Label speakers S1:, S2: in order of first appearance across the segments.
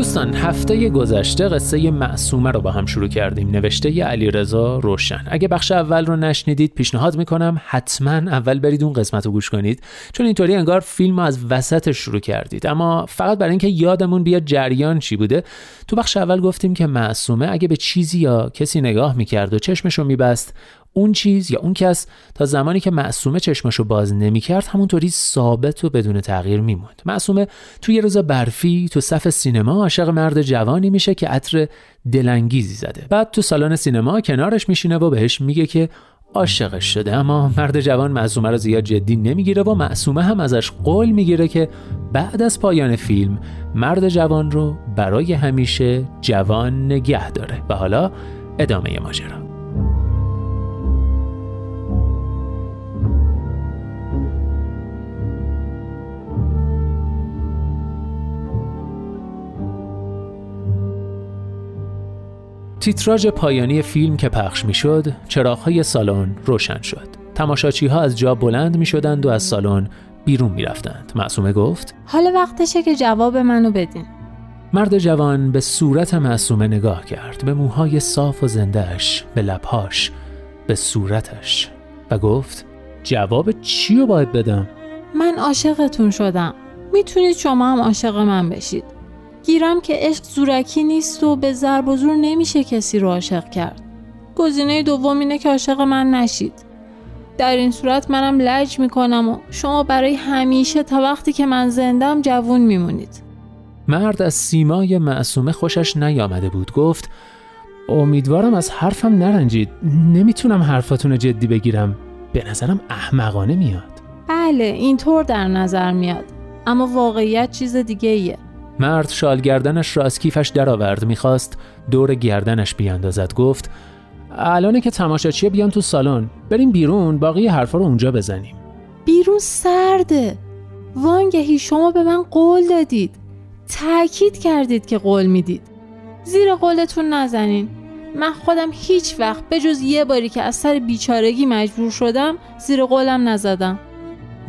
S1: دوستان هفته گذشته قصه معصومه رو با هم شروع کردیم. نوشته علی رضا روشن. اگه بخش اول رو نشنیدید پیشنهاد می‌کنم حتما اول برید اون قسمت رو گوش کنید. چون اینطوری انگار فیلم از وسط شروع کردید. اما فقط برای اینکه یادمون بیاد جریان چی بوده تو بخش اول گفتیم که معصومه اگه به چیزی یا کسی نگاه می‌کرد و چشمش رو میبست اون چیز یا اون کس تا زمانی که معصومه چشمشو باز نمی‌کرد همونطوری ثابت و بدون تغییر میموند. معصومه توی یه روز برفی تو صف سینما عاشق مرد جوانی میشه که عطر دلانگیزی زده. بعد تو سالن سینما کنارش میشینه و بهش میگه که عاشقش شده اما مرد جوان معصومه رو زیاد جدی نمی‌گیره و معصومه هم ازش قول می‌گیره که بعد از پایان فیلم مرد جوان رو برای همیشه جوان نگه داره و حالا ادامه ماجرا. تیتراژ پایانی فیلم که پخش می‌شد، چراغهای سالن روشن شد. تماشاچی ها از جا بلند می شدند و از سالن بیرون می رفتند. معصومه گفت
S2: حالا وقتشه که جواب منو بدین.
S1: مرد جوان به صورت معصومه نگاه کرد به موهای صاف و زندهش به لبهاش به صورتش و گفت جواب چی رو باید بدم؟
S2: من عاشقتون شدم. می‌تونید شما هم عاشق من بشید. گیرم که عشق زورکی نیست و به ضرب و زور نمیشه کسی رو عاشق کرد. گزینه دوم اینه که عاشق من نشید. در این صورت منم لج می‌کنم و شما برای همیشه تا وقتی که من زندم جوون میمونید.
S1: مرد از سیمای معصومه خوشش نیامده بود گفت امیدوارم از حرفم نرنجید نمی‌تونم حرفاتون جدی بگیرم به نظرم احمقانه میاد
S2: بله اینطور در نظر میاد اما واقعیت چیز دیگه ایه
S1: مرد شال گردنش را از کیفش درآورد می‌خواست دور گردنش بیاندازد. گفت الانه که تماشاچی بیان تو سالن بریم بیرون باقی حرفا رو اونجا بزنیم.
S2: بیرون سرده وانگهی شما به من قول دادید. تاکید کردید که قول می‌دید. زیر قولتون نزنین. من خودم هیچ وقت به جز یه باری که از سر بیچارگی مجبور شدم زیر قولم نزدم.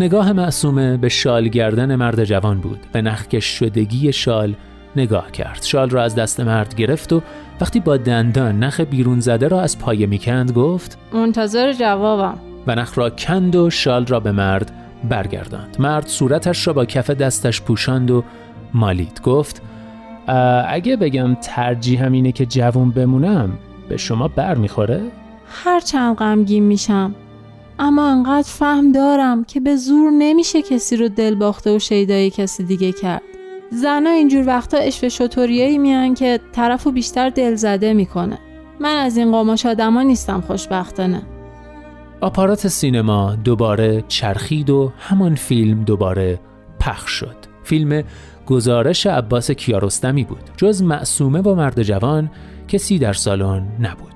S1: نگاه معصومه به شال گردن مرد جوان بود. به نخکش شدگی شال نگاه کرد. شال را از دست مرد گرفت و وقتی با دندان نخ بیرون زده را از پایه می‌کند گفت
S2: منتظر جوابم.
S1: و نخ را کند و شال را به مرد برگرداند. مرد صورتش را با کف دستش پوشاند و مالید. گفت اگه بگم ترجیح همینه که جوون بمونم به شما بر می‌خوره؟
S2: هر چند غمگین میشم. اما انقدر فهم دارم که به زور نمیشه کسی رو دل باخته و شیدای کسی دیگه کرد. زنا اینجور وقتا اشوه شطوریایی میان که طرفو بیشتر دل زده می‌کنه. من از این قاماش آدما نیستم خوشبختانه.
S1: آپارات سینما دوباره چرخید و همان فیلم دوباره پخش شد. فیلم گزارش عباس کیارستمی بود جز معصومه و مرد جوان کسی در سالن نبود.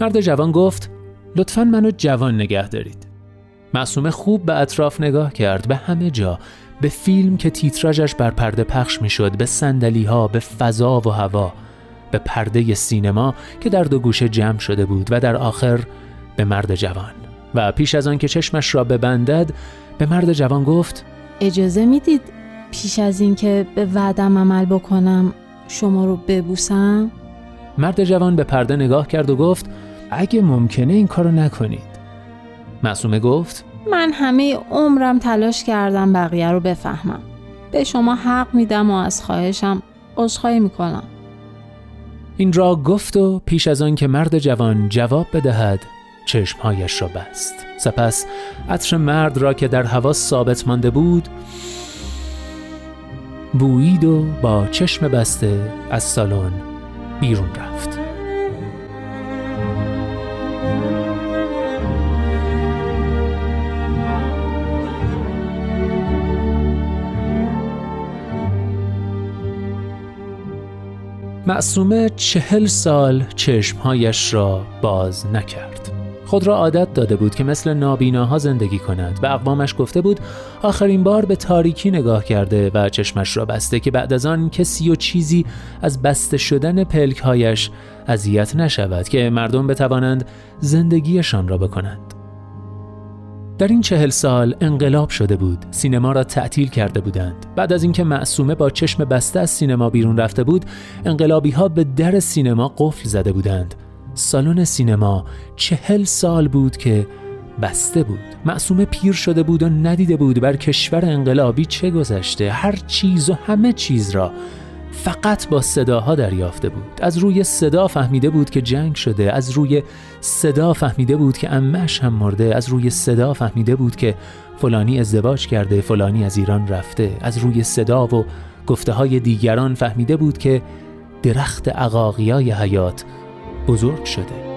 S1: مرد جوان گفت لطفا منو جوان نگه دارید. معصومه خوب به اطراف نگاه کرد. به همه جا. به فیلم که تیتراژش بر پرده پخش می‌شد. به سندلی ها به فضا و هوا. به پرده سینما که در دو گوشه جمع شده بود و در آخر به مرد جوان. و پیش از آن که چشمش را ببندد به مرد جوان گفت
S2: اجازه می‌دید پیش از اینکه به وعدم عمل بکنم شما رو ببوسم؟
S1: مرد جوان به پرده نگاه کرد و گفت اگه ممکنه این کارو نکنید. معصومه گفت
S2: من همه عمرم تلاش کردم بقیه رو بفهمم. به شما حق میدم و از خواهشم عذرخواهی می‌کنم.
S1: این را گفت و پیش از آن که مرد جوان جواب بدهد چشمهایش را بست. سپس عطر مرد را که در هوا ثابت مانده بود بویید و با چشم بسته از سالن بیرون رفت. معصومه چهل سال چشمهایش را باز نکرد. خود را عادت داده بود که مثل نابیناها زندگی کند به اقوامش گفته بود آخرین بار به تاریکی نگاه کرده و چشمش را بسته که بعد از آن کسی و چیزی از بسته شدن پلکهایش اذیت نشود که مردم بتوانند زندگیشان را بکنند. در این چهل سال انقلاب شده بود. سینما را تعطیل کرده بودند. بعد از اینکه معصومه با چشم بسته از سینما بیرون رفته بود انقلابی ها به در سینما قفل زده بودند. سالن سینما چهل سال بود که بسته بود. معصومه پیر شده بود و ندیده بود بر کشور انقلابی چه گذشته. هر چیز و همه چیز را فقط با صداها دریافته بود. از روی صدا فهمیده بود که جنگ شده از روی صدا فهمیده بود که امش هم مرده از روی صدا فهمیده بود که فلانی ازدواج کرده فلانی از ایران رفته. از روی صدا و گفته های دیگران فهمیده بود که درخت عقاقیای حیات بزرگ شده.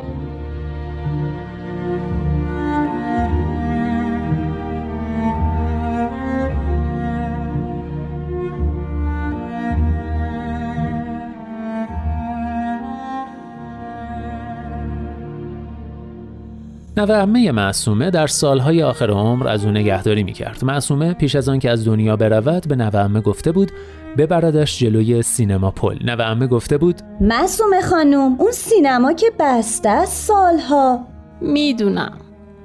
S1: نوه امه معصومه در سالهای آخر عمر از او نگهداری می‌کرد. معصومه پیش از آن که از دنیا برود به نوه امه گفته بود ببردش جلوی سینما پل. نوه امه گفته بود
S3: معصومه خانم اون سینما که بسته است سالها.
S2: می‌دونم.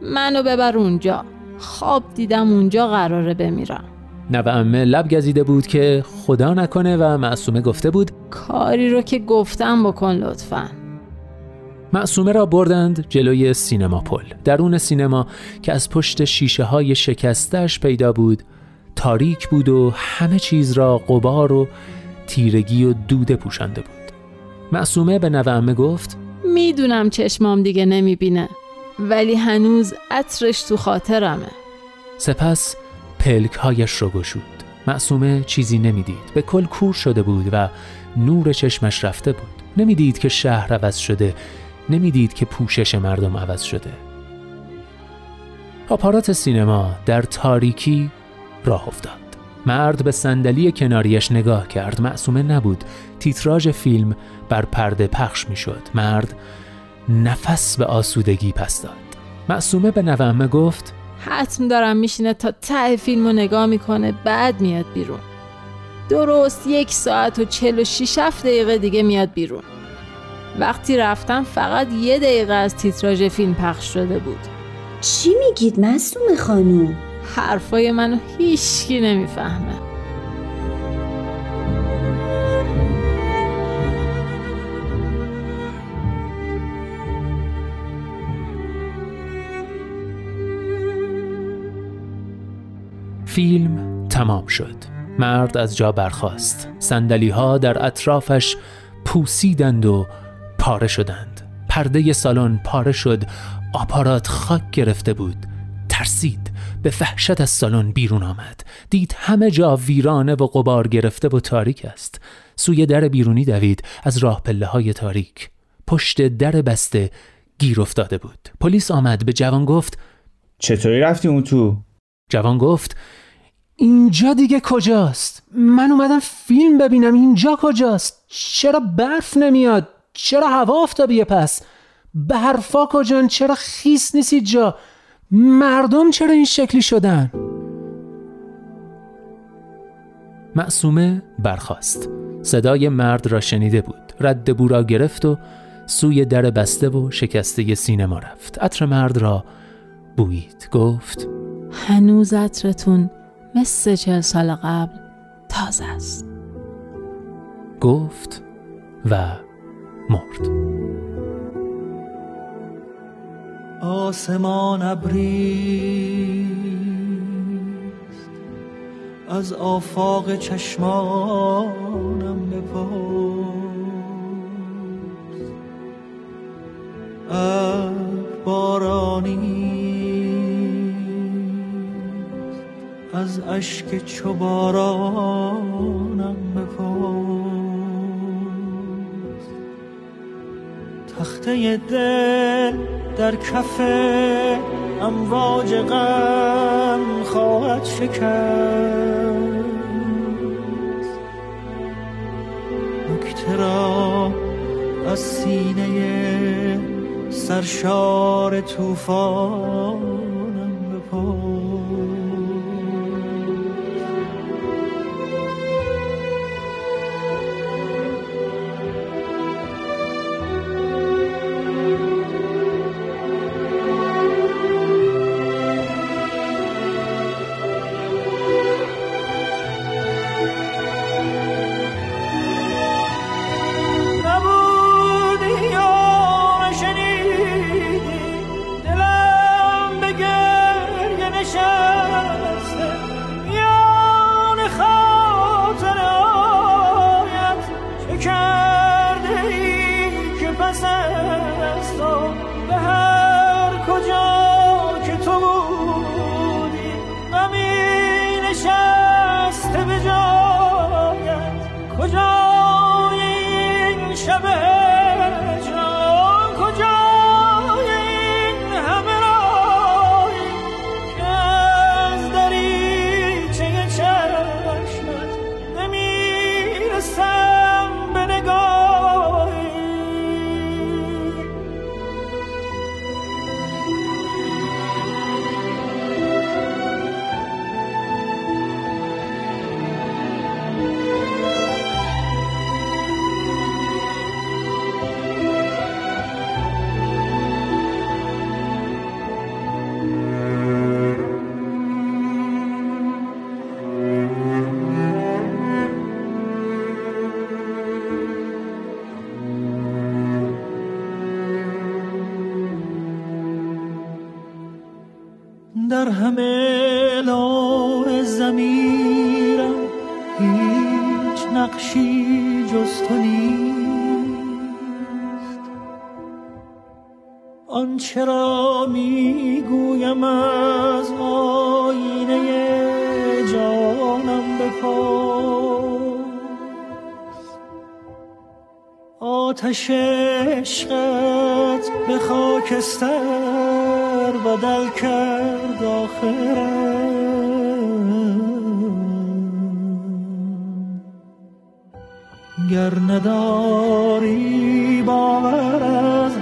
S2: منو ببر اونجا. خواب دیدم اونجا قراره بمیرم.
S1: نوه امه لب گزیده بود که خدا نکنه و معصومه گفته بود
S2: کاری رو که گفتم بکن لطفاً.
S1: معصومه را بردند جلوی سینما پل. درون سینما که از پشت شیشه های شکستش پیدا بود تاریک بود و همه چیز را قبار و تیرگی و دوده پوشانده بود. معصومه به نوامه گفت
S2: می‌دونم چشمام دیگه نمی‌بینه ولی هنوز عطرش تو خاطرمه.
S1: سپس پلک هایش رو گشود. معصومه چیزی نمی‌دید. به کل کور شده بود و نور چشمش رفته بود. نمی‌دید که شهر عوض شده نمی‌دید که پوشش مردم عوض شده. آپارات سینما در تاریکی راه افتاد. مرد به صندلی کناریش نگاه کرد. معصومه نبود. تیتراژ فیلم بر پرده پخش می‌شد. مرد نفس به آسودگی پس داد. معصومه به نوامه گفت
S2: حتم دارم میشینه تا ته فیلم رو نگاه می‌کنه بعد میاد بیرون. درست یک ساعت و چل و شیش دقیقه دیگه میاد بیرون. وقتی رفتم فقط یه دقیقه از تیتراژ فیلم پخش شده بود.
S3: چی میگید مصوم خانوم؟
S2: حرفای منو هیچکی نمی‌فهمه.
S1: فیلم تمام شد. مرد از جا برخاست. سندلی ها در اطرافش پوسیدند و پاره شدند پرده سالن پاره شد آپارات خاک گرفته بود ترسید به فحشت از سالن بیرون آمد دید همه جا ویرانه و قبار گرفته و تاریک است سوی در بیرونی دوید از راه پله های تاریک پشت در بسته گیر افتاده بود پلیس آمد به جوان گفت
S4: چطوری رفتی اون تو؟
S1: جوان گفت اینجا دیگه کجاست؟ من اومدم فیلم ببینم اینجا کجاست؟ چرا برف نمیاد؟ چرا هوا آفتابیه پس؟ برفا کجان؟ چرا خیس نیست جا مردم چرا این شکلی شدن؟ معصومه برخاست. صدای مرد را شنیده بود. رد بو را گرفت و سوی در بسته و شکسته سینما رفت. عطر مرد را بویید. گفت
S2: هنوز عطرتون مثل چل سال قبل تازه است.
S1: گفت و مرد.
S5: آسمان ابریست. از آفاق چشمانم بپرس. بارانی. از اشک چوبارانم بپرس. تخته دل در کف امواج غم خواهد شکست. نکته چرا از سینه سرشار توفانم همه لون زمیرم هیچ نقشی جز تو نیست. آنچه را می‌گویم از آینه جانم بپرس. آتش عشقت به خاکستر بدل کرد آخرم گر نداری باور از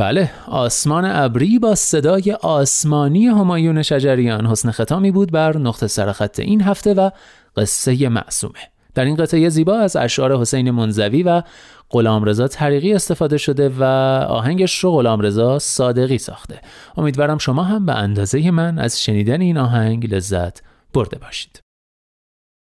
S1: بله آسمان ابری با صدای آسمانی همایون شجریان حسن ختامی بود بر نقطه سرخط این هفته و قصه معصومه. در این قطعه زیبا از اشعار حسین منزوی و غلامرضا طریقی استفاده شده و آهنگش رو غلامرضا صادقی ساخته. امیدوارم شما هم به اندازه من از شنیدن این آهنگ لذت برده باشید.